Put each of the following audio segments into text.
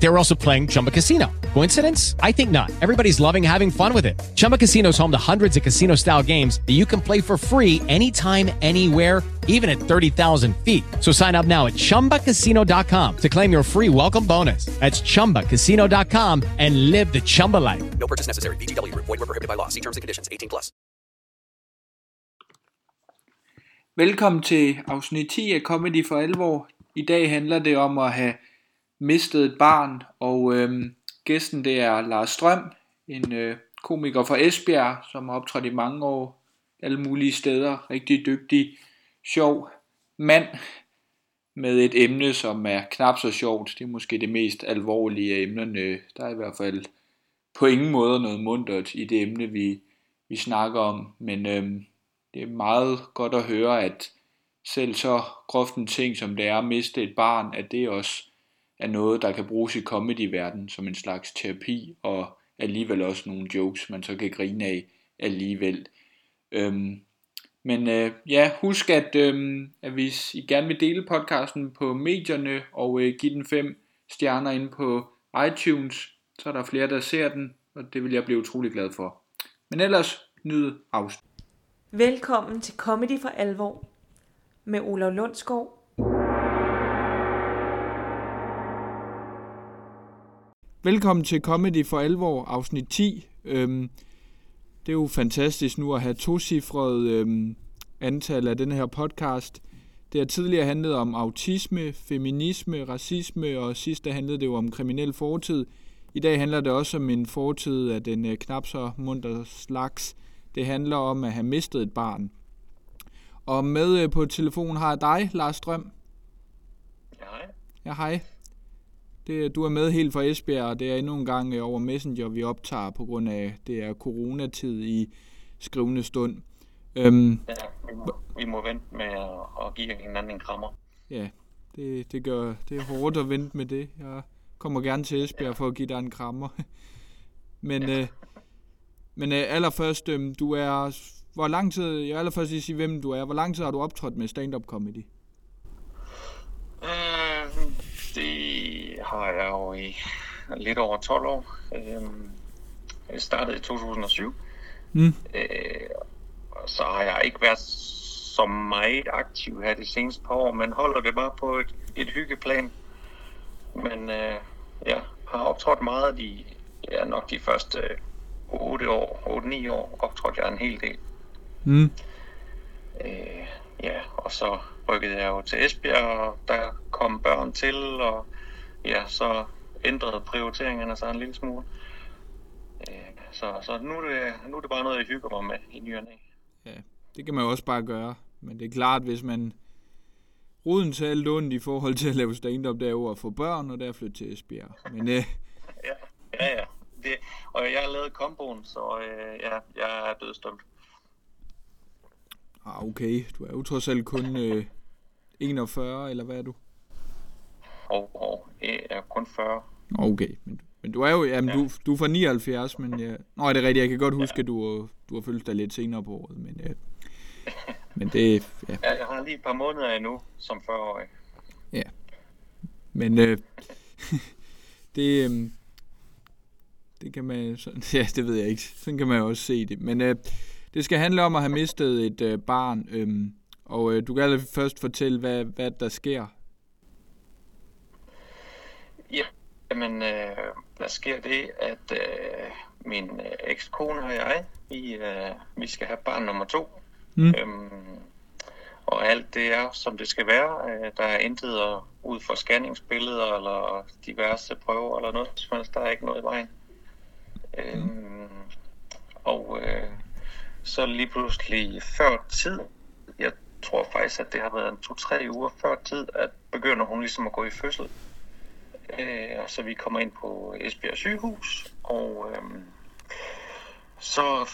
They were also playing Chumba Casino. Coincidence? I think not. Everybody's loving having fun with it. Chumba Casino is home to hundreds of casino style games that you can play for free anytime, anywhere, even at 30,000 feet. So sign up now at chumbacasino.com to claim your free welcome bonus. That's chumbacasino.com and live the Chumba life. No purchase necessary. VGW Group. Void were prohibited by law. See terms and conditions. 18 plus. Velkommen til afsnit 10 af Comedy for Alvor. I dag handler det om at have mistet et barn, og øh, gæsten det er Lars Strøm, en øh, komiker fra Esbjerg, som har optrådt i mange år, alle mulige steder, rigtig dygtig, sjov mand, med et emne, som er knap så sjovt. Det er måske det mest alvorlige af emnerne. Der er i hvert fald på ingen måde noget mundtet i det emne, vi, vi snakker om, men øhm, det er meget godt at høre, at selv så groft en ting, som det er at miste et barn, at det også er noget, der kan bruges i comedy-verdenen som en slags terapi, og alligevel også nogle jokes, man så kan grine af alligevel. Øhm, men øh, ja, husk at, øh, at hvis I gerne vil dele podcasten på medierne og øh, give den fem stjerner ind på iTunes, så er der flere, der ser den, og det vil jeg blive utrolig glad for. Men ellers, nyd afsnit. Velkommen til Comedy for Alvor med Olav Lundsgaard. Velkommen til Comedy for Alvor, afsnit 10. Øhm, det er jo fantastisk nu at have tocifret øhm, antal af den her podcast. Det har tidligere handlet om autisme, feminisme, racisme, og sidst der handlede det jo om kriminel fortid. I dag handler det også om en fortid af den øh, knap så munter slags. Det handler om at have mistet et barn. Og med øh, på telefon har jeg dig, Lars Strøm. Ja, hej. Ja, hej. Det, du er med helt fra Esbjerg, og det er endnu en gang øh, over Messenger, vi optager på grund af, det er coronatid i skrivende stund. Øhm, Ja, vi må, vi må vente med at, at give hinanden en krammer. ja, det, det, gør, det er hårdt at vente med det. Jeg kommer gerne til Esbjerg for at give dig en krammer. men øh, men øh, allerførst, øh, du er... Hvor lang tid... Jeg allerførst lige sige, hvem du er. Hvor lang tid har du optrådt med stand-up comedy? Øh, har jeg jo i lidt over 12 år. Øh, jeg startede i 2007. Mm. Øh, og så har jeg ikke været så meget aktiv her de seneste par år, men holder det bare på et, et hyggeplan. Men øh, jeg har optrådt meget de, ja, nok de første 8 år, 8-9 år, optrådte jeg en hel del. Mm. Øh, ja, og så rykkede jeg jo til Esbjerg, og der kom børn til, og ja, så ændrede prioriteringerne sig en lille smule. Øh, så så nu, er det, nu er det bare noget, jeg hygger mig med i ny og. Ja, det kan man jo også bare gøre. Men det er klart, hvis man... Roden til alt ondt i forhold til at lave stand-up, er jo at få børn, og der flytte til Esbjerg. Men øh, Ja, ja, ja. Det, og jeg har lavet komboen, så øh, ja, jeg er dødstolt. ah, okay, du er jo trods alt kun øh, 41, eller hvad er du? Og, og jeg er kun 40. Okay, men, men du er jo, jamen, du, du er fra 79, men ja. Nå, det er rigtigt, jeg kan godt huske, at du, du har følt dig lidt senere på året, men, øh, men det, ja, Ja, jeg har lige et par måneder endnu som 40-årig. ja. Men øh, det, øh, det kan man, sådan, ja, det ved jeg ikke, sådan kan man jo også se det, men øh, det skal handle om at have mistet et øh, barn, øh, og øh, du kan først fortælle, hvad, hvad der sker. Ja, jamen, øh, der sker det, at øh, min øh, ekskone og jeg, vi, øh, vi skal have barn nummer to. Mm. Øhm, og alt det er, som det skal være. Øh, der er intet at- ud for scanningsbilleder eller diverse prøver eller noget som helst. Der er ikke noget i vejen. Øhm, og øh, så lige pludselig før tid, jeg tror faktisk, at det har været en to-tre uger før tid, at begynder hun ligesom at gå i fødsel. Øh, og så vi kommer ind på Esbjerg sygehus, og øh, så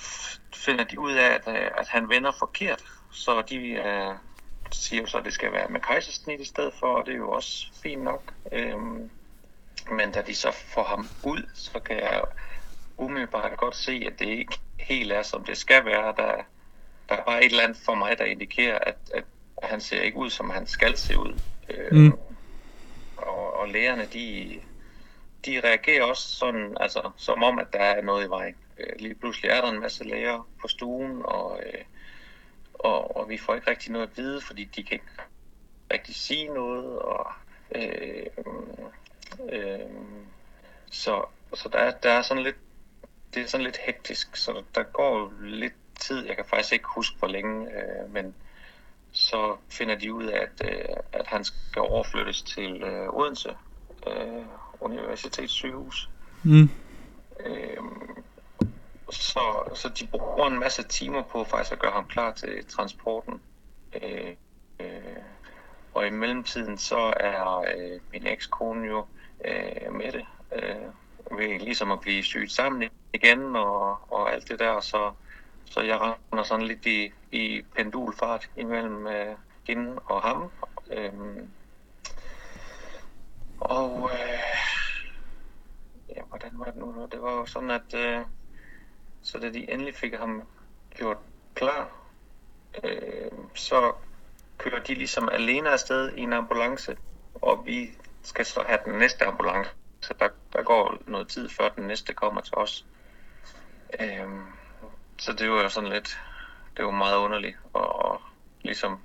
finder de ud af, at, øh, at han vender forkert. Så de øh, siger jo så, at det skal være med kejsersnit i stedet for, og det er jo også fint nok. Øh, men da de så får ham ud, så kan jeg umiddelbart godt se, at det ikke helt er, som det skal være. Der, der er bare et eller andet for mig, der indikerer, at, at han ser ikke ud, som han skal se ud. Øh, Mm og, lægerne, de, de reagerer også sådan, altså, som om, at der er noget i vejen. Øh, lige pludselig er der en masse læger på stuen, og, øh, og, og vi får ikke rigtig noget at vide, fordi de kan ikke rigtig sige noget, og øh, øh, så, så der, der er sådan lidt, det er sådan lidt hektisk, så der går lidt tid, jeg kan faktisk ikke huske hvor længe, øh, men så finder de ud af, at, øh, at han skal overflyttes til øh, Odense øh, Universitetssygehus. Mm. Øh, så, så de bruger en masse timer på faktisk at gøre ham klar til transporten. Øh, øh, og i mellemtiden så er øh, min ekskone jo øh, med det. Øh, ved ligesom at blive sygt sammen igen og, og alt det der. Så, så jeg render sådan lidt i, i pendulfart imellem øh, hende og ham. Øhm, og øh, ja, hvordan var det nu? Det var jo sådan, at øh, så da de endelig fik ham gjort klar, øh, så kører de ligesom alene afsted i en ambulance, og vi skal så have den næste ambulance. Så der, der går noget tid, før den næste kommer til os. Øh, så det var jo sådan lidt, det var meget underligt at, at ligesom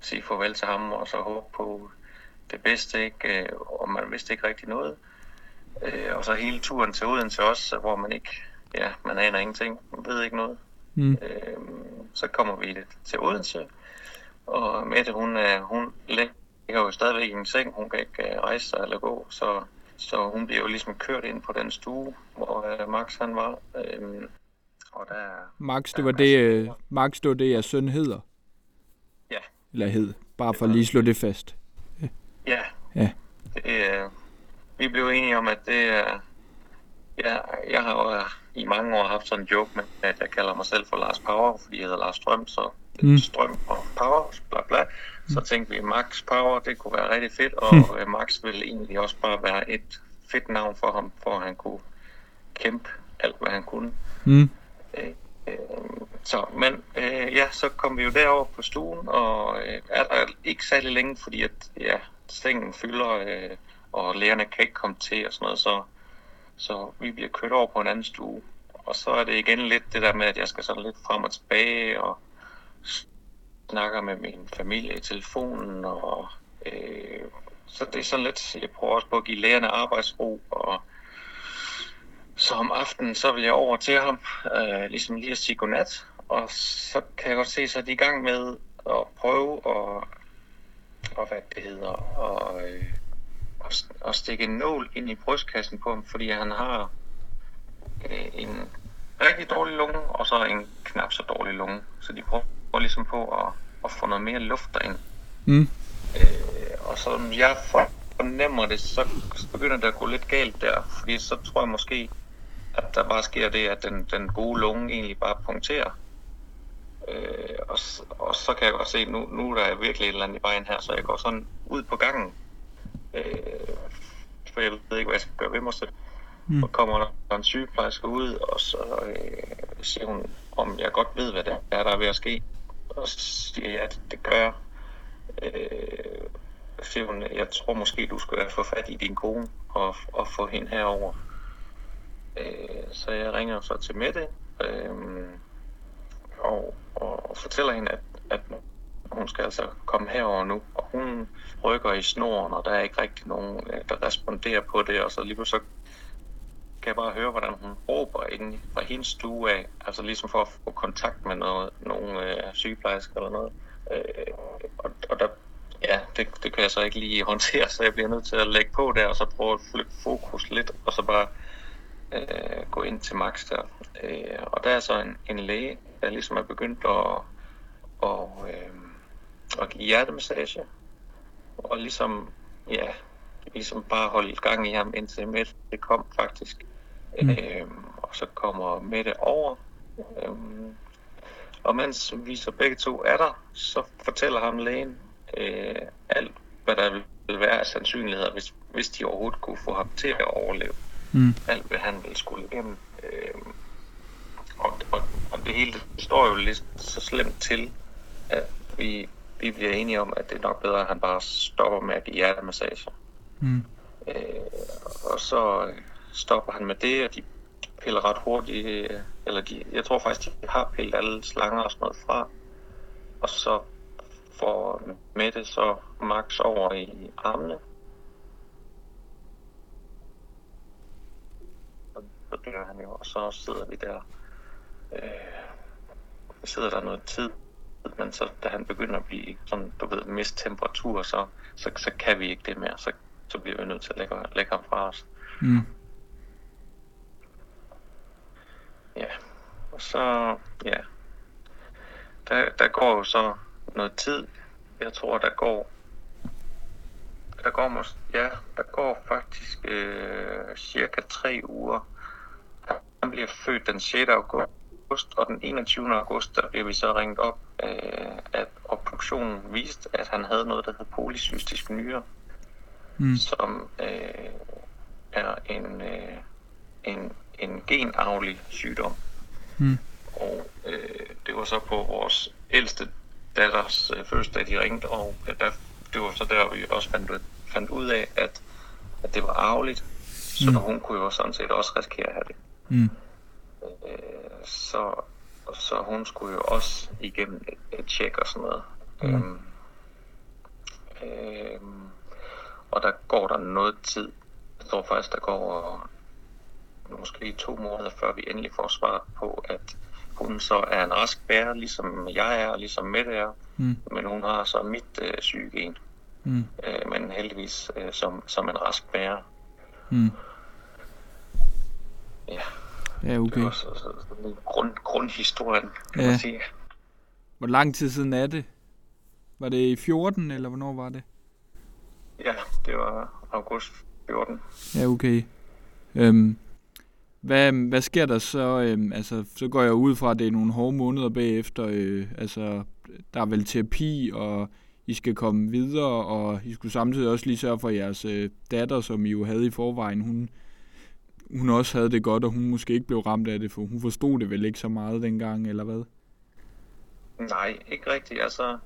sige farvel til ham, og så håbe på det bedste, ikke? Øh, og man vidste ikke rigtig noget. Øh, og så hele turen til Odense også, hvor man ikke, ja, man aner ingenting, man ved ikke noget. Mm. Øh, så kommer vi til Odense, og Mette, hun, hun ligger jo stadigvæk i en seng, hun kan ikke rejse sig eller gå, så, så hun bliver jo ligesom kørt ind på den stue, hvor Max han var. Øh, og der, Max, det var det, øh, Max, det var det, jeg søn hedder. Ja. Eller hed. Bare for lige at slå det fast. Ja. Ja. Det, øh, vi blev enige om, at det er... Ja, jeg har øh, i mange år haft sådan en joke med, at jeg kalder mig selv for Lars Power, fordi jeg hedder Lars Strøm, så mm. Strøm og Power, bla bla. Så tænkte vi, Max Power, det kunne være rigtig fedt, og øh, Max ville egentlig også bare være et fedt navn for ham, for at han kunne kæmpe alt, hvad han kunne. Mm. Øh, øh, så, men øh, ja, så kom vi jo derover på stuen, og øh, er der ikke særlig længe, fordi at, ja, sengen fylder, øh, og lægerne kan ikke komme til og sådan noget, så, så vi bliver kørt over på en anden stue. Og så er det igen lidt det der med, at jeg skal sådan lidt frem og tilbage, og snakker med min familie i telefonen, og øh, så det er sådan lidt, jeg prøver også på at give lægerne arbejdsro, og så om aftenen, så vil jeg over til ham, øh, ligesom lige at sige godnat, og så kan jeg godt se, så er de i gang med at prøve at, og hvad det hedder, og, øh, at, at stikke en nål ind i brystkassen på ham, fordi han har øh, en rigtig dårlig lunge, og så en knap så dårlig lunge. Så de prøver ligesom på at, at få noget mere luft derind. Mm. Øh, og så som jeg fornemmer det, så begynder det at gå lidt galt der, fordi så tror jeg måske, at der bare sker det, at den, den gode lunge egentlig bare punkterer. Øh, og, og så kan jeg godt se, nu, nu er der virkelig et eller andet i vejen her, så jeg går sådan ud på gangen. Øh, for jeg ved ikke, hvad jeg skal gøre ved mig selv. Mm. Og kommer der en sygeplejerske ud, og så øh, siger hun, om jeg godt ved, hvad det er, der er ved at ske. Og så siger jeg, at det gør jeg. Øh, siger hun, jeg tror måske, du skal få fat i din kone og, og få hende herover. Øh, så jeg ringer så til Mette øh, og, og, og fortæller hende, at, at hun skal altså komme herover nu. Og hun rykker i snoren, og der er ikke rigtig nogen, øh, der responderer på det. Og så lige så kan jeg bare høre, hvordan hun råber inde fra hendes stue af. Altså ligesom for at få kontakt med noget, nogle øh, sygeplejersker eller noget. Øh, og, og der, ja, det, det kan jeg så ikke lige håndtere, så jeg bliver nødt til at lægge på der, og så prøve at flytte fokus lidt, og så bare øh, gå ind til Max der. Øh, og der er så en, en læge, der ligesom er begyndt at, og, øh, at give hjertemassage, og ligesom, ja, ligesom bare holde gang i ham, indtil Mette det kom faktisk. Mm. Øh, og så kommer Mette over, øh, og mens vi så begge to er der, så fortæller ham lægen øh, alt, hvad der vil være af sandsynligheder, hvis, hvis de overhovedet kunne få ham til at overleve. Mm. Alt, hvad han ville skulle igennem. Øh, og, og og det hele står jo lidt så slemt til, at vi, vi bliver enige om, at det er nok bedre, at han bare stopper med at give hjertemassage. Mm. Øh, og så øh, stopper han med det, og de piller ret hurtigt, øh, eller de, jeg tror faktisk, de har pillet alle slanger og sådan noget fra. Og så får Mette så Max over i armene. Og så dør han jo, og så sidder vi der. Øh, sidder der noget tid, men så da han begynder at blive sådan, du ved, miste temperatur, så, så, så kan vi ikke det mere. Så, så bliver vi nødt til at lægge, lægge ham fra os. Mm. Ja, og så, ja, der, der går jo så noget tid. Jeg tror, der går, der går, ja, der går faktisk øh, cirka tre uger. Han bliver født den 6. august, og den 21. august, der bliver vi så ringet op, øh, at obduktionen viste, at han havde noget, der hed polycystisk nyre, Mm. som øh, er en, øh, en, en genarvelig sygdom. Mm. Og øh, det var så på vores ældste datters øh, fødselsdag, de ringte, og øh, der, det var så der, vi også fandt, ud- fandt ud af, at, at det var arveligt. Så Mm. hun kunne jo sådan set også risikere at have det. Mm. Øh, så, så hun skulle jo også igennem et, tjek og sådan noget. Mm. Øhm, øhm, og der går der noget tid. Jeg tror faktisk, der går måske to måneder, før vi endelig får svar på, at hun så er en rask bærer, ligesom jeg er, og ligesom Mette er. Mm. Men hun har så mit øh, sygegen, Mm. øh, men heldigvis øh, som, som en rask bærer. Mm. Ja, Ja, det okay. var så, så, så grund, grundhistorien, kan Ja. man sige. Hvor lang tid siden er det? Var det i 14, eller hvornår var det? Ja, det var august 14. Ja, okay. Øhm, hvad, hvad sker der så? Øhm, altså, så går jeg ud fra, at det er nogle hårde måneder bagefter. Øh, altså, der er vel terapi, og I skal komme videre, og I skulle samtidig også lige sørge for jeres øh, datter, som I jo havde i forvejen. Hun, hun også havde det godt, og hun måske ikke blev ramt af det, for hun forstod det vel ikke så meget dengang, eller hvad? Nej, ikke rigtigt. Altså,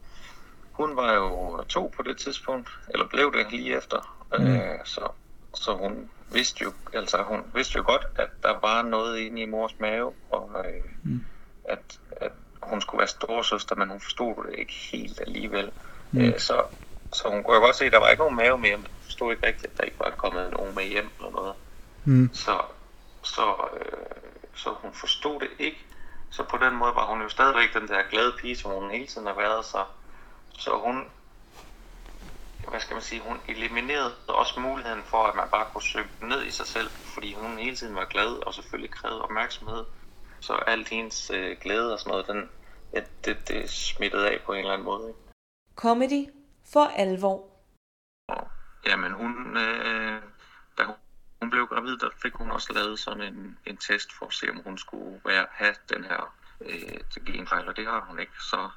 hun var jo to på det tidspunkt, eller blev det lige efter. Mm. Øh, så, så hun vidste jo, altså hun vidste jo godt, at der var noget inde i mors mave, og øh, Mm. at, at hun skulle være storsøster, men hun forstod det ikke helt alligevel. Mm. Øh, så, så hun kunne jo godt se, at der var ikke nogen mave mere, men hun forstod ikke rigtigt, at der ikke var kommet nogen med hjem eller noget. Mm. Så, så, øh, så hun forstod det ikke. Så på den måde var hun jo stadigvæk den der glade pige, som hun hele tiden har været. Så, så hun, hvad skal man sige, hun eliminerede også muligheden for, at man bare kunne synke ned i sig selv, fordi hun hele tiden var glad og selvfølgelig krævede opmærksomhed. Så alt hendes øh, glæde og sådan noget, den, ja, det, det smittede af på en eller anden måde. Ikke? Comedy for alvor. Jamen hun, øh, da hun, hun blev gravid, der fik hun også lavet sådan en, en test for at se, om hun skulle være, have den her øh, genfejl, og det har hun ikke. Så,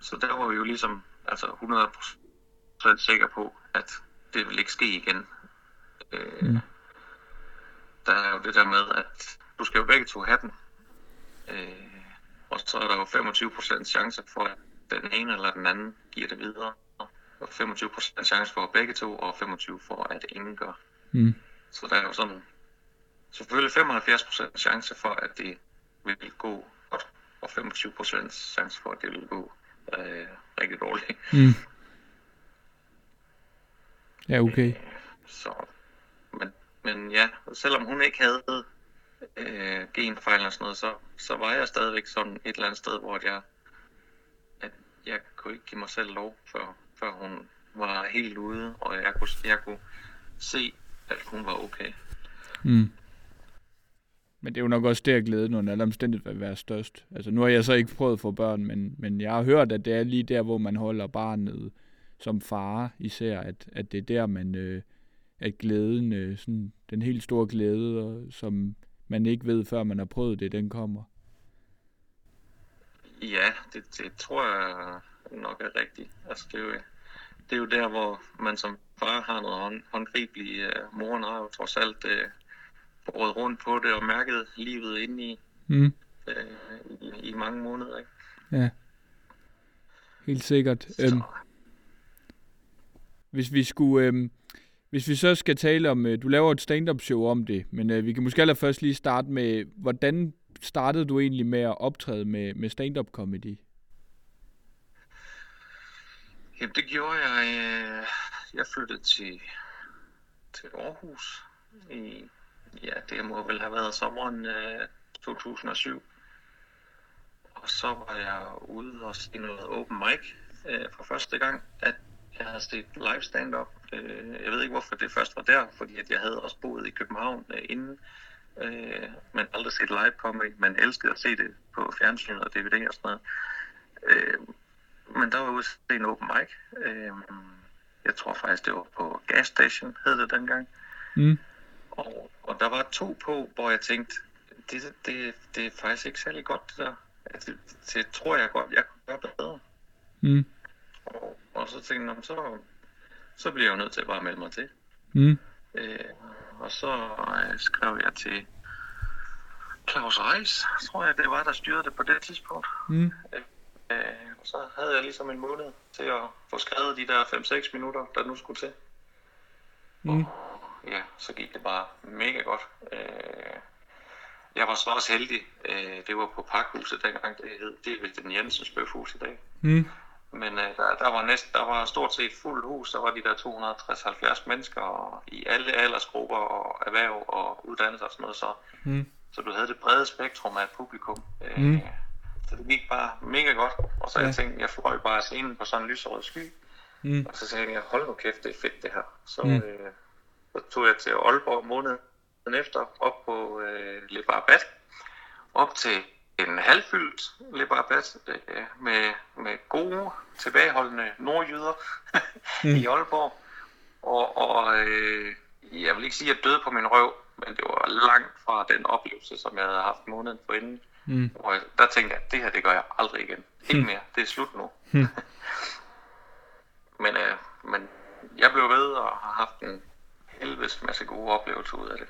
så der var vi jo ligesom altså 100% sikre på, at det vil ikke ske igen. Øh, Mm. Der er jo det der med, at du skal jo begge to have den. Øh, og så er der jo 25% chance for, at den ene eller den anden giver det videre. Og 25% chance for begge to, og 25% for at ingen gør. Mm. Så der er jo sådan selvfølgelig 75% chance for, at det vil gå godt, og 25% chance for, at det vil gå øh, rigtig dårligt. Mm. Ja, okay. Så, men, men ja, selvom hun ikke havde øh, genfejl og sådan noget, så, så var jeg stadigvæk sådan et eller andet sted, hvor jeg, at jeg kunne ikke give mig selv lov, før, før hun var helt ude, og jeg kunne, jeg kunne se, at hun var okay. Mm. Men det er jo nok også der glæden under alle omstændigheder vil være størst. Altså nu har jeg så ikke prøvet at få børn, men, men jeg har hørt, at det er lige der, hvor man holder barnet som far især, at, at det er der, man, øh, at glæden, øh, sådan, den helt store glæde, og, som man ikke ved, før man har prøvet det, den kommer. Ja, det, det tror jeg nok er rigtigt. Altså, det, er jo, det er jo der, hvor man som far har noget hånd, håndgribeligt. Uh, moren har jo trods alt uh, råd rundt på det og mærket livet indeni. Mm. øh, i, i mange måneder. Ikke? Ja. Helt sikkert. Øhm, Så, hvis vi skulle... Øhm, hvis vi så skal tale om... Øh, du laver et stand-up show om det, men øh, vi kan måske allerførst lige starte med... Hvordan startede du egentlig med at optræde med, med stand-up comedy? Jamen, det gjorde jeg. øh, Jeg flyttede til, til Aarhus i, ja, det må vel have været sommeren øh, 2007. Og så var jeg ude og se noget open mic øh, for første gang, at jeg havde set live stand-up. Øh, jeg ved ikke, hvorfor det først var der, fordi at jeg havde også boet i København øh, inden, øh, men aldrig set live comedy, men elskede at se det på fjernsyn og DVD og sådan noget. Øh, men der var ude se en open mic. Øh, jeg tror faktisk, det var på Gas Station, hed det dengang. Mm. Og, og der var to på, hvor jeg tænkte, det, det, det er faktisk ikke særlig godt, det der. Altså, det, det tror jeg godt, jeg kunne gøre bedre. Mm. Og, og så tænkte jeg, "Nå, så, så bliver jeg jo nødt til at bare melde mig til. Mm. Øh, og så øh, skrev jeg til Claus Reis, tror jeg det var, der styrede det på det tidspunkt. Mm. Øh, og så havde jeg ligesom en måned til at få skrevet de der 5-6 minutter, der nu skulle til. Mm. Ja, så gik det bare mega godt. Øh, jeg var så også heldig. Øh, det var på Parkhuset dengang, det hed. Det er vel den Jensens Bøfhus i dag. Mm. Men øh, der, der, var næsten, der var stort set fuld hus. Der var de der 260-70 mennesker og i alle aldersgrupper og erhverv og uddannelser og sådan noget. Så, Mm. så du havde det brede spektrum af et publikum. Øh, Mm. Så det gik bare mega godt. Og så Ja. jeg tænkte, jeg fløj bare scenen på sådan en lyserød sky. Mm. Og så sagde jeg, hold nu kæft, det er fedt det her. Så, Mm. øh, så tog jeg til Aalborg måneden efter, op på øh, Le Barabat, op til en halvfyldt Le Barabat øh, med, med gode, tilbageholdende nordjyder Mm. i Aalborg. Og, og øh, jeg vil ikke sige, at jeg døde på min røv, men det var langt fra den oplevelse, som jeg havde haft måneden forinden. Mm. Hvor jeg, der tænkte jeg, det her, det gør jeg aldrig igen. Ikke mere. Det er slut nu. Hmm. men, øh, men jeg blev ved og har haft en helvedes masse gode oplevelser ud af det.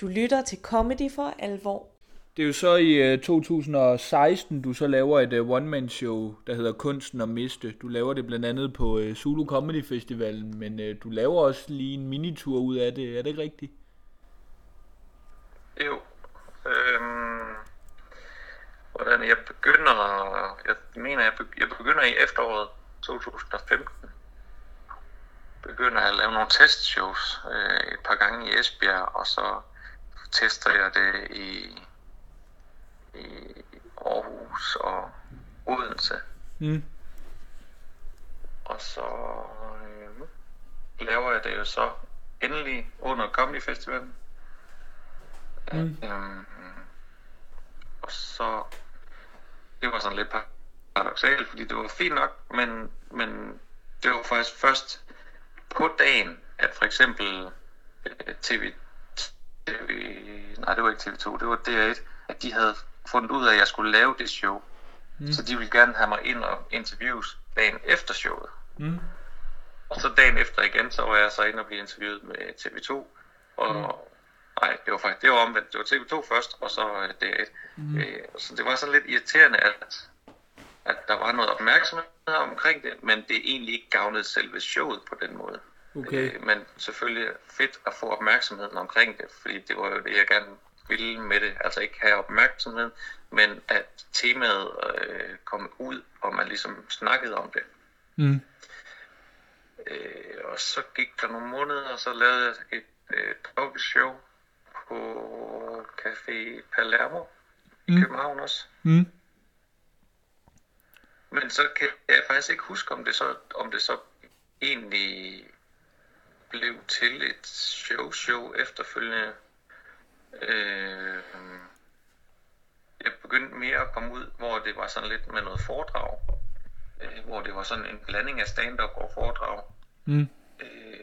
Du lytter til Comedy for Alvor. Det er jo så i uh, 2016, du så laver et uh, one-man-show, der hedder Kunsten at miste. Du laver det blandt andet på uh, Zulu Comedy Festivalen, men uh, du laver også lige en minitur ud af det. Er det ikke rigtigt? Jo. Øhm, hvordan jeg begynder, jeg mener, jeg, be- jeg begynder i efteråret 2015. Begynder at lave nogle testshows øh, et par gange i Esbjerg, og så tester jeg det i, i Aarhus og Odense. Mm. Og så øh, laver jeg det jo så endelig under Comedy Festivalen. Mm. Øhm, og så, det var sådan lidt paradoxalt, fordi det var fint nok, men, men det var faktisk først på dagen, at for eksempel øh, TV, TV, nej det var ikke TV2, det var DR1, at de havde fundet ud af, at jeg skulle lave det show. Mm. Så de ville gerne have mig ind og interviews dagen efter showet. Mm. Og så dagen efter igen, så var jeg så inde og blive interviewet med TV2. Og mm. Nej, det var faktisk det var omvendt. Det var TV2 først, og så øh, DR1. Mm. Øh, så det var så lidt irriterende, at, at der var noget opmærksomhed omkring det, men det egentlig ikke gavnede selve showet på den måde. Okay. Øh, men selvfølgelig fedt at få opmærksomheden omkring det, fordi det var jo det, jeg gerne ville med det. Altså ikke have opmærksomhed, men at temaet øh, kom ud, og man ligesom snakkede om det. Mm. Øh, og så gik der nogle måneder, og så lavede jeg et øh, talkshow på Café Palermo i Mm. København også. Mm. Men så kan jeg faktisk ikke huske, om det så, om det så egentlig blev til et show-show efterfølgende. Øh, jeg begyndte mere at komme ud, hvor det var sådan lidt med noget foredrag. Øh, hvor det var sådan en blanding af stand-up og foredrag. Mm. øh,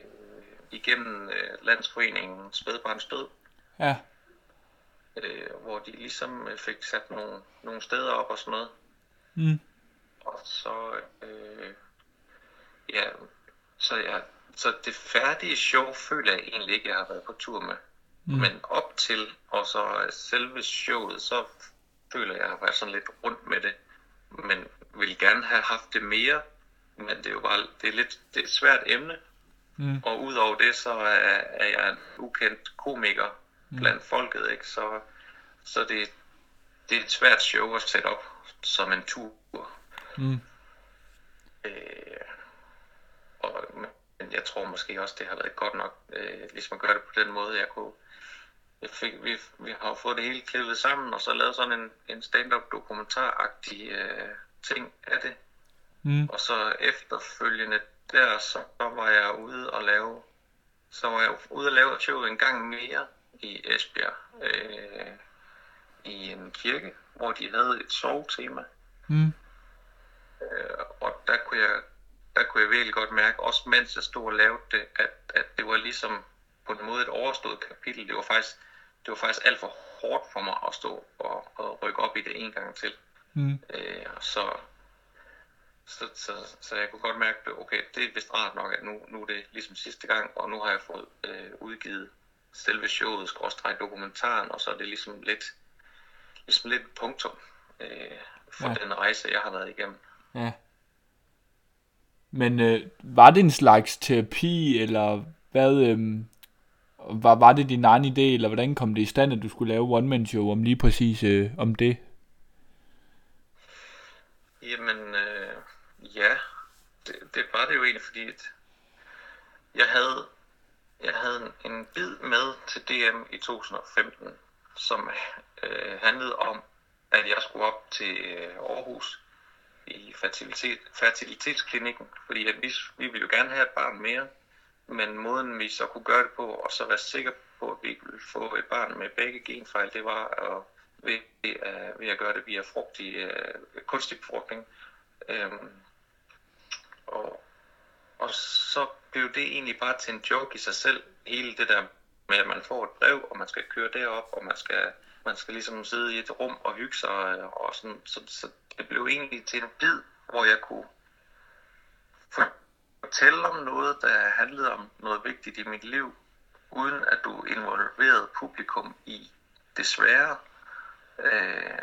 igennem øh, Landsforeningen Spædbarns Død, Ja. øh, hvor de ligesom øh, fik sat nogle, nogle steder op og sådan noget. Mm. Og så, øh, ja, så, ja, så det færdige show føler jeg egentlig ikke, jeg har været på tur med. Mm. Men op til, og så selve showet, så føler, jeg har været sådan lidt rundt med det, men vil gerne have haft det mere, men det er jo bare, det er lidt, det er et svært emne, mm. og udover det, så er, er jeg en ukendt komiker blandt folket, ikke? Så, så det, det er et svært show at sætte op som en tur. Mm. Øh, og, men jeg tror måske også, det har været godt nok, øh, ligesom at gøre det på den måde, jeg kunne. Jeg fik, vi, vi har jo fået det hele klippet sammen, og så lavet sådan en, en stand-up dokumentaragtig øh, ting af det. Mm. Og så efterfølgende der, så var jeg ude og lave, så var jeg ude og lave et show en gang mere i Esbjerg, øh, i en kirke, hvor de havde et sovetema. Mm. Øh, og der kunne jeg der kunne jeg virkelig godt mærke, også mens jeg stod og lavede det, at, at det var ligesom på en måde et overstået kapitel. Det var faktisk, det var faktisk alt for hårdt for mig at stå og, og rykke op i det en gang til. Mm. Øh, så, så, så, så jeg kunne godt mærke, at okay, det er vist rart nok, at nu, nu er det ligesom sidste gang, og nu har jeg fået øh, udgivet selve showet, skråstrej dokumentaren, og så er det ligesom lidt, ligesom lidt punktum øh, for Ja. den rejse, jeg har været igennem. Ja. Men øh, var det en slags terapi, eller hvad, øh, var, var det din egen idé, eller hvordan kom det i stand, at du skulle lave one-man-show om lige præcis øh, om det? Jamen, øh, ja, det, det var det jo egentlig, fordi at jeg havde, havde en, en bid med til DM i 2015, som øh, handlede om, at jeg skulle op til øh, Aarhus i fertilitet, fertilitetsklinikken, fordi at vi, vi ville jo gerne have et barn mere, men måden vi så kunne gøre det på, og så være sikker på, at vi ikke ville få et barn med begge genfejl, det var at, ved, ved, øh, ved at gøre det via frugtig, uh, øh, kunstig befrugtning. Øhm, og, og så blev det egentlig bare til en joke i sig selv, hele det der med, at man får et brev, og man skal køre derop, og man skal, man skal ligesom sidde i et rum og hygge sig, og, og sådan, så, så det blev egentlig til en bid, hvor jeg kunne fortælle om noget, der handlede om noget vigtigt i mit liv, uden at du involverede publikum i det svære. Øh,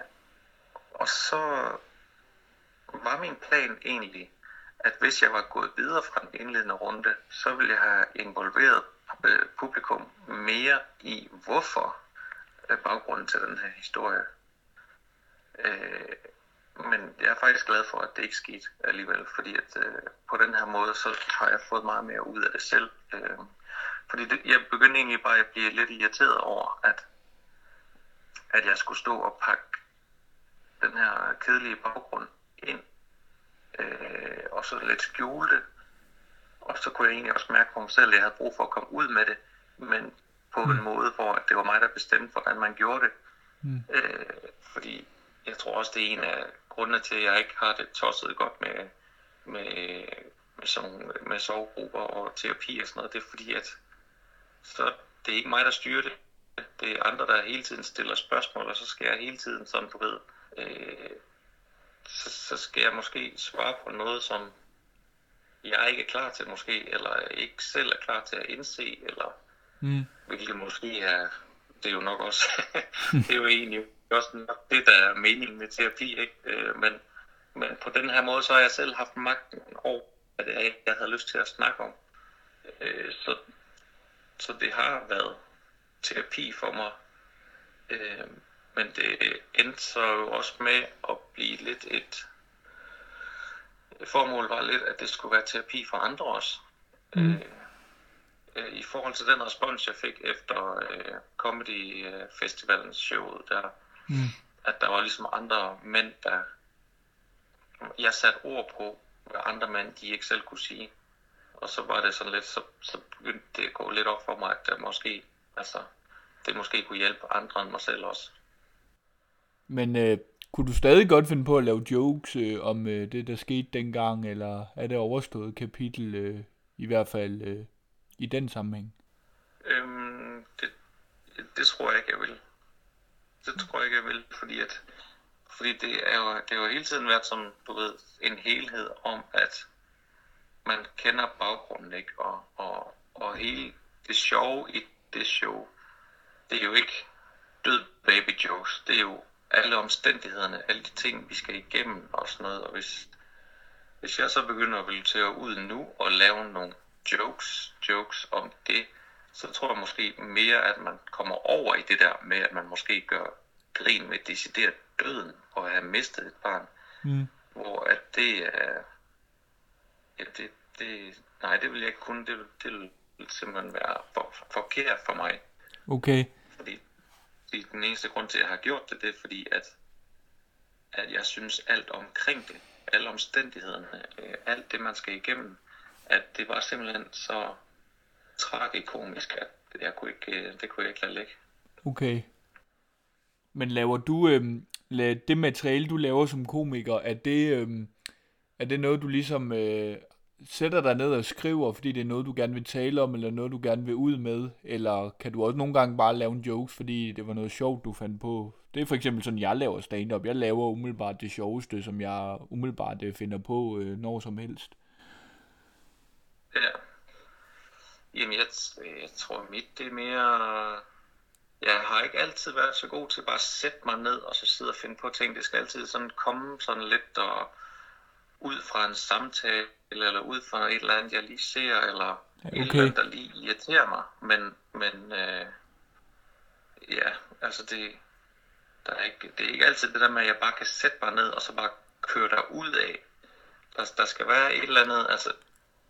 og så var min plan egentlig, at hvis jeg var gået videre fra den indledende runde, så ville jeg have involveret øh, publikum mere i, hvorfor øh, baggrunden til den her historie. Øh, men jeg er faktisk glad for, at det ikke skete alligevel, fordi at øh, på den her måde, så har jeg fået meget mere ud af det selv. Øh, fordi det, jeg begyndte egentlig bare at blive lidt irriteret over, at, at jeg skulle stå og pakke den her kedelige baggrund ind, øh, og så lidt skjule det. Og så kunne jeg egentlig også mærke på mig selv, at jeg havde brug for at komme ud med det, men på en måde, hvor det var mig, der bestemte, hvordan man gjorde det. Mm. Øh, fordi jeg tror også, det er en af grundene til, at jeg ikke har det tosset godt med, med, med, sådan, med sovegrupper og terapi og sådan noget. Det er fordi, at så det er ikke mig, der styrer det. Det er andre, der hele tiden stiller spørgsmål, og så skal jeg hele tiden, sådan du ved, øh, så, så skal jeg måske svare på noget, som jeg ikke er klar til måske, eller ikke selv er klar til at indse, eller Mm. hvilket måske er, det er jo nok også, det er jo egentlig også nok det, der er meningen med terapi, ikke? Øh, Men, men på den her måde, så har jeg selv haft magten over, hvad det er, jeg havde lyst til at snakke om. Øh, Så, så det har været terapi for mig. Men det endte så jo også med at blive lidt et... Formålet var lidt, at det skulle være terapi for andre også. Mm. Øh, øh, i forhold til den respons, jeg fik efter øh, Comedy øh, Festivalens show, der, Mm. at der var ligesom andre mænd, der... Jeg satte ord på, hvad andre mænd, de ikke selv kunne sige. Og så var det sådan lidt, så, så begyndte det at gå lidt op for mig, at der måske, altså, det måske kunne hjælpe andre end mig selv også. Men øh, kunne du stadig godt finde på at lave jokes øh, om øh, det, der skete dengang, eller er det overstået kapitel, øh, i hvert fald øh, i den sammenhæng? Øhm, det, det tror jeg ikke, jeg vil. Det tror jeg ikke, jeg vil, fordi at fordi det er jo, det har jo hele tiden været som, du ved, en helhed om, at man kender baggrunden, ikke? Og, og, og hele det sjove i det show, det er jo ikke død baby jokes. Det er jo alle omstændighederne, alle de ting, vi skal igennem og sådan noget. Og hvis, hvis jeg så begynder at at ud nu og lave nogle jokes, jokes om det, så tror jeg måske mere, at man kommer over i det der med, at man måske gør grin med decideret døden og have mistet et barn. Mm. Hvor at det er... Ja, det, det, nej, det vil jeg ikke kunne. Det, det vil simpelthen være for, forkert for mig. Okay. Fordi den eneste grund til, at jeg har gjort det, det er fordi, at, at jeg synes alt omkring det, alle omstændighederne, øh, alt det, man skal igennem, at det var simpelthen så tragikomisk, at jeg kunne ikke, øh, det kunne jeg ikke lade ligge. Okay. Men laver du, øh, det materiale, du laver som komiker, er det, øh, er det noget, du ligesom øh, sætter dig ned og skriver, fordi det er noget, du gerne vil tale om, eller noget, du gerne vil ud med? Eller kan du også nogle gange bare lave en jokes, fordi det var noget sjovt, du fandt på? Det er for eksempel sådan, jeg laver stand-up. Jeg laver umiddelbart det sjoveste, som jeg umiddelbart øh, finder på øh, når som helst. Ja. Jamen, jeg, øh, jeg tror mit, det er mere... Jeg har ikke altid været så god til bare at sætte mig ned og så sidde og finde på ting. Det skal altid sådan komme sådan lidt og ud fra en samtale, eller ud fra et eller andet, jeg lige ser, eller okay. et eller andet, der lige irriterer mig. Men, men øh, ja, altså det, der er ikke, det er ikke altid det der med, at jeg bare kan sætte mig ned og så bare køre der ud af. Der, der skal være et eller andet, altså,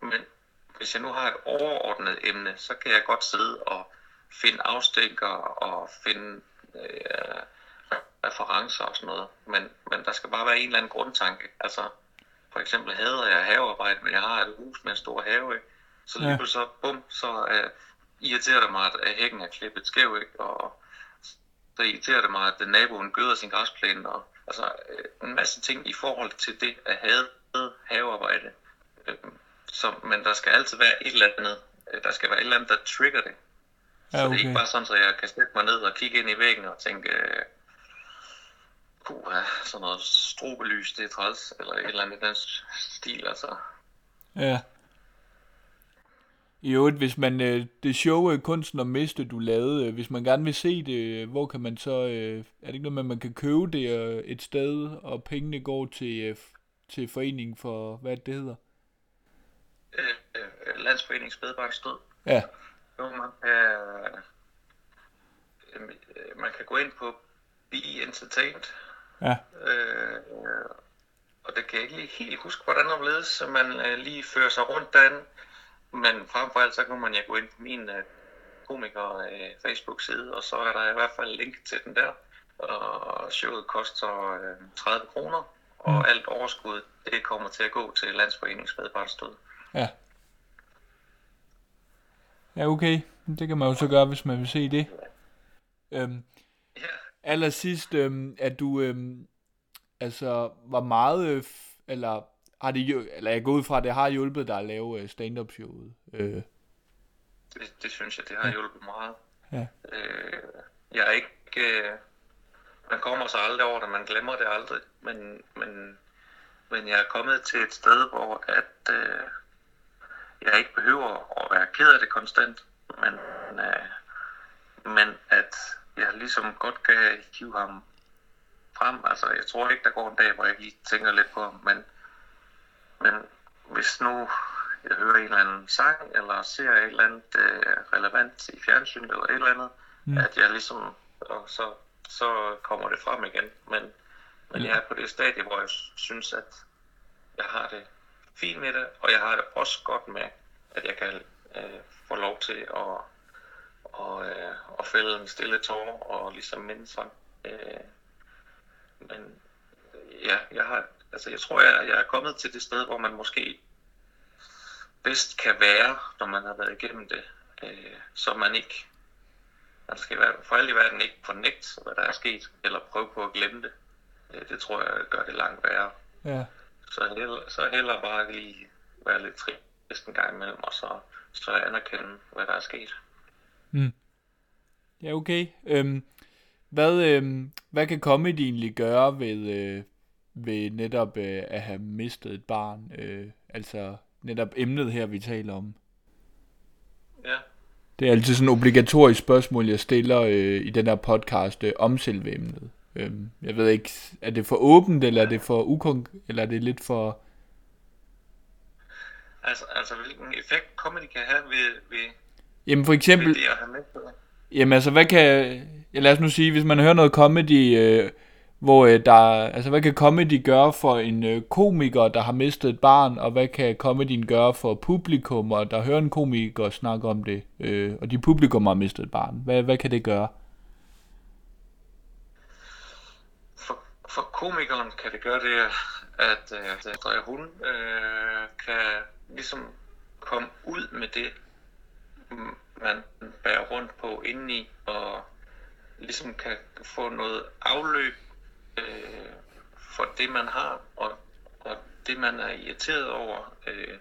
men hvis jeg nu har et overordnet emne, så kan jeg godt sidde og finde afstikker og finde øh, referencer og sådan noget. Men, men der skal bare være en eller anden grundtanke. Altså, for eksempel hader jeg havearbejde, men jeg har et hus med en stor have, ikke? Så lige Ja. så, bum, så øh, irriterer det mig, at hækken er klippet skæv, ikke? Og så irriterer det mig, at naboen gøder sin græsplæne, og altså øh, en masse ting i forhold til det at have havearbejde. Øh, så, men der skal altid være et eller andet, øh, der skal være et eller andet, der trigger det. Så Ja, det er ikke okay. bare sådan, at jeg kan sætte mig ned og kigge ind i væggen og tænke, øh, puha, sådan noget strobelys, det er træls, eller et eller andet den stil, altså. Ja. I øvrigt, hvis man, øh, det show øh, Kunsten og Miste, du lavede, øh, hvis man gerne vil se det, øh, hvor kan man så, øh, er det ikke noget med, at man kan købe det øh, et sted, og pengene går til, øh, til foreningen for, hvad det hedder? Øh, øh, Landsforening Spædbarns Død. Ja, Jo, man kan, øh, man kan gå ind på Be Entertained, ja, øh, og det kan jeg ikke lige helt huske, hvordan det ledes, så man øh, lige fører sig rundt derinde. Men frem for alt, så kan man ja gå ind på min øh, komiker øh, Facebook-side, og så er der i hvert fald link til den der. Og showet koster øh, 30 kroner, og mm. alt overskud, det kommer til at gå til Landsforeningen Spædbarnsdød. ja. Ja, okay. Det kan man jo så gøre, hvis man vil se det. Øhm, Ja. Allersidst, øhm, at du, øhm, altså, var meget, øh, eller har det, eller jeg går ud fra, at det har hjulpet dig at lave øh, stand-up showet. Øh, Det, det synes jeg, det har hjulpet meget. Ja. Øh, jeg er ikke... Øh, man kommer så aldrig over det, man glemmer det aldrig. Men, men, men jeg er kommet til et sted, hvor at, øh, jeg ikke behøver at være ked af det konstant. Men, øh, men at jeg ligesom godt kan hive ham frem. Altså, jeg tror ikke, der går en dag, hvor jeg lige tænker lidt på ham. Men, men hvis nu jeg hører en eller anden sang, eller ser et eller andet øh, relevant i fjernsynet, eller et eller andet, mm. at jeg ligesom, og så, så kommer det frem igen. Men, men jeg er på det stadie, hvor jeg synes, at jeg har det fint med det, og jeg har det også godt med, at jeg kan øh, få lov til at, og, øh, og fælde en stille tårer og ligesom minde sig. Øh, men ja, jeg har, altså jeg tror, jeg, jeg er kommet til det sted, hvor man måske bedst kan være, når man har været igennem det, øh, så man ikke, man skal være, for alt i verden ikke fornægte, hvad der er sket, eller prøve på at glemme det. Øh, det tror jeg gør det langt værre. ja. Så hellere, så hellere bare lige være lidt trist en gang imellem, og så, så anerkende, hvad der er sket. Ja, okay. Øhm, hvad, øhm, hvad kan comedy egentlig gøre ved, øh, ved netop øh, at have mistet et barn? Øh, altså netop emnet her, vi taler om. Ja. Det er altid sådan et obligatorisk spørgsmål, jeg stiller øh, i den her podcast øh, om selve emnet. Øhm, jeg ved ikke, er det for åbent, eller er det for ukon eller er det lidt for... Altså, altså hvilken effekt comedy kan have ved, ved, Jamen for eksempel... det på det? Jamen altså, hvad kan... Ja, lad os nu sige, hvis man hører noget comedy, øh, hvor øh, der... Altså, hvad kan comedy gøre for en øh, komiker, der har mistet et barn, og hvad kan comedyen gøre for publikum, og der hører en komiker snakke om det, øh, og de publikum har mistet et barn? Hvad, hvad kan det gøre? For, for komikeren kan det gøre det, at, at, at hun øh, kan ligesom komme ud med det, man bærer rundt på indeni, og ligesom kan få noget afløb øh, for det, man har, og, og det, man er irriteret over, øh,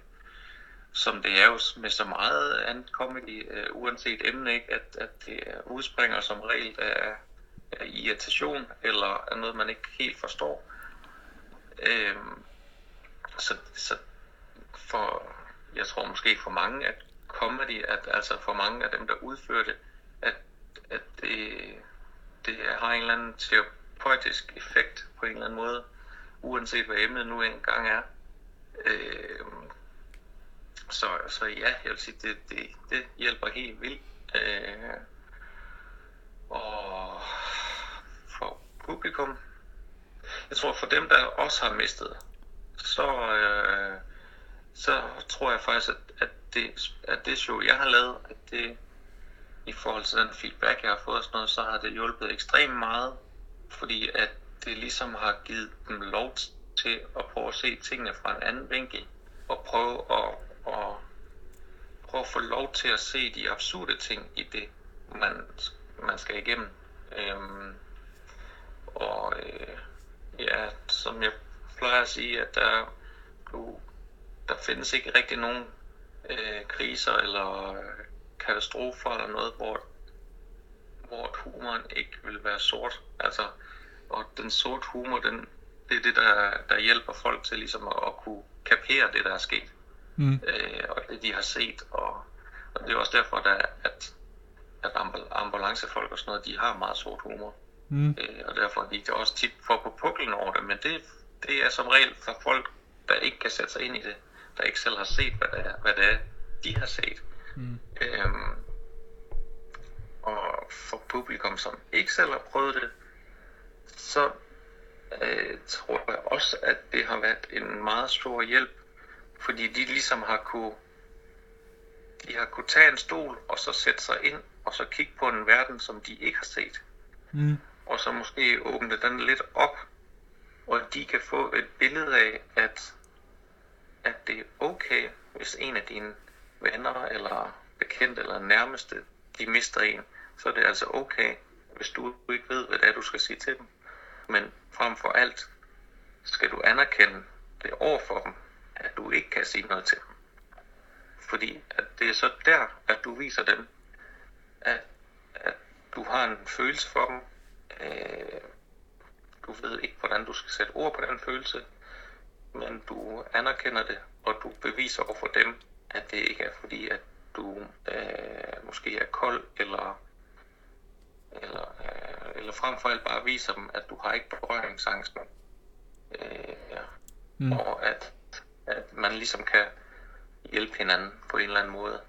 som det er jo med så meget andet comedy, øh, uanset emne, ikke? At, at det udspringer som regel af, af irritation, eller af noget, man ikke helt forstår. Øh, så, så for, jeg tror måske for mange, at comedy, at altså for mange af dem, der udfører det, at, at det, det har en eller anden terapeutisk effekt på en eller anden måde, uanset hvad emnet nu engang er. Øh, så, så ja, jeg vil sige, det, det, det hjælper helt vildt. Øh, og for publikum, jeg tror for dem, der også har mistet, så, øh, så tror jeg faktisk, at, at, det, at det show, jeg har lavet, at det i forhold til den feedback, jeg har fået og sådan noget, så har det hjulpet ekstremt meget, fordi at det ligesom har givet dem lov til at prøve at se tingene fra en anden vinkel, og prøve at, at, prøve at få lov til at se de absurde ting i det, man, man skal igennem. Øhm, og øh, ja, som jeg plejer at sige, at der, du, der findes ikke rigtig nogen øh, kriser eller katastrofer eller noget, hvor, hvor humoren ikke vil være sort. Altså, og den sort humor, den, det er det, der, der hjælper folk til ligesom at, at kunne kapere det, der er sket. Mm. Øh, og det, de har set. Og, og det er også derfor, der, at, at ambulancefolk og sådan noget, de har meget sort humor. Mm. Øh, og derfor de kan også tit få på puklen over det. Men det, det er som regel for folk, der ikke kan sætte sig ind i det. Der ikke selv har set, hvad det er, hvad det er de har set. Mm. Øhm, og for publikum, som ikke selv har prøvet det, så øh, tror jeg også, at det har været en meget stor hjælp, fordi de ligesom har kunne de har kunne tage en stol og så sætte sig ind og så kigge på en verden, som de ikke har set. Mm. Og så måske åbne den lidt op, og de kan få et billede af, at, at det er okay, hvis en af dine venner eller bekendte eller nærmeste, de mister en, så er det altså okay, hvis du ikke ved, hvad det er, du skal sige til dem. Men frem for alt skal du anerkende det over for dem, at du ikke kan sige noget til dem. Fordi at det er så der, at du viser dem, at, at du har en følelse for dem. Øh, du ved ikke, hvordan du skal sætte ord på den følelse, men du anerkender det, og du beviser over for dem, at det ikke er fordi, at du øh, måske er kold, eller, eller, øh, eller frem for alt bare viser dem, at du har ikke berøringsangst. Øh, ja. mm. Og at, at man ligesom kan hjælpe hinanden på en eller anden måde.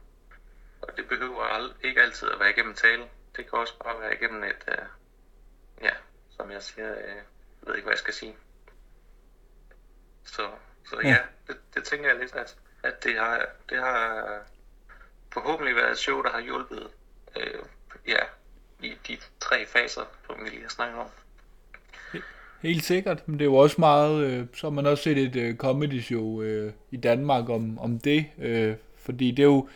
Og det behøver ikke altid at være igennem tale. Det kan også bare være igennem et, øh, ja, som jeg siger, øh, jeg ved ikke, hvad jeg skal sige. Så, så ja, ja det, det tænker jeg lidt, at, at det har, det har forhåbentlig været et show, der har hjulpet øh, ja, i de tre faser, som vi lige har snakket om. Helt sikkert, men det er jo også meget, øh, så har man også set et øh, comedy show øh, i Danmark om, om det, øh, fordi det er, jo,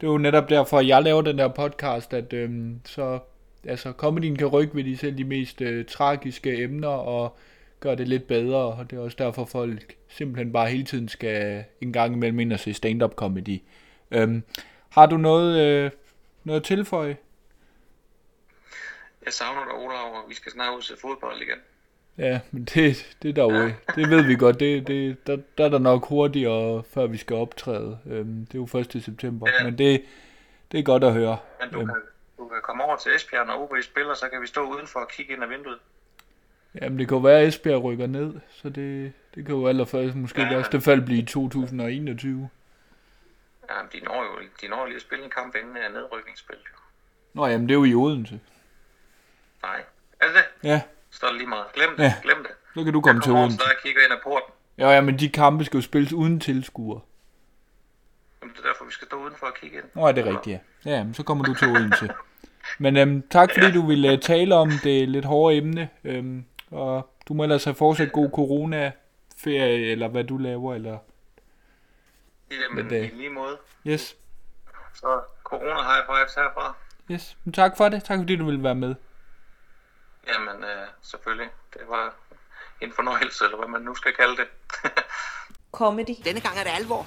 det er jo netop derfor, at jeg laver den der podcast, at øh, så, altså, comedyen kan rykke ved de selv de mest øh, tragiske emner, og gøre det lidt bedre, og det er også derfor, folk simpelthen bare hele tiden skal en gang imellem ind og se stand-up comedy. Øh, har du noget, øh, noget at tilføje? Jeg savner dig, Ola, og vi skal snart ud til fodbold igen. Ja, men det, det er derude. Ja. Det ved vi godt. Det, det, der, der er der nok hurtigere, før vi skal optræde. Øhm, det er jo 1. september. Ja. Men det, det er godt at høre. Men du, øhm. kan, du kan komme over til Esbjerg, når OB spiller, så kan vi stå udenfor og kigge ind ad vinduet. Jamen, det kan jo være, at Esbjerg rykker ned, så det, det kan jo allerførst måske Ja. værste fald blive i 2021. Ja, men de når jo de når lige at spille en kamp inden af nedrykningsspil. Jo. Nå, jamen, det er jo i Odense. Nej. Er det det? Ja, Så er det lige meget. Glem det. Ja. Glem det. så kan du Jeg komme til kommer over Odense. og kigger ind ad porten. Ja, ja, men de kampe skal jo spilles uden tilskuere. Jamen, det er derfor, vi skal stå udenfor og kigge ind. Nå, er det rigtigt, ja. Ja, jamen, så kommer du til Odense. Men øhm, tak fordi du ville øh, tale om det lidt hårde emne. Øhm, og du må ellers have fortsat god corona-ferie, eller hvad du laver, eller... Jamen, Men det- i lige måde. Yes, Så corona high fives herfra. yes. Men tak for det. Tak fordi du ville være med. Jamen, øh, selvfølgelig. Det var en fornøjelse, eller hvad man nu skal kalde det. Comedy. Denne gang er det alvor.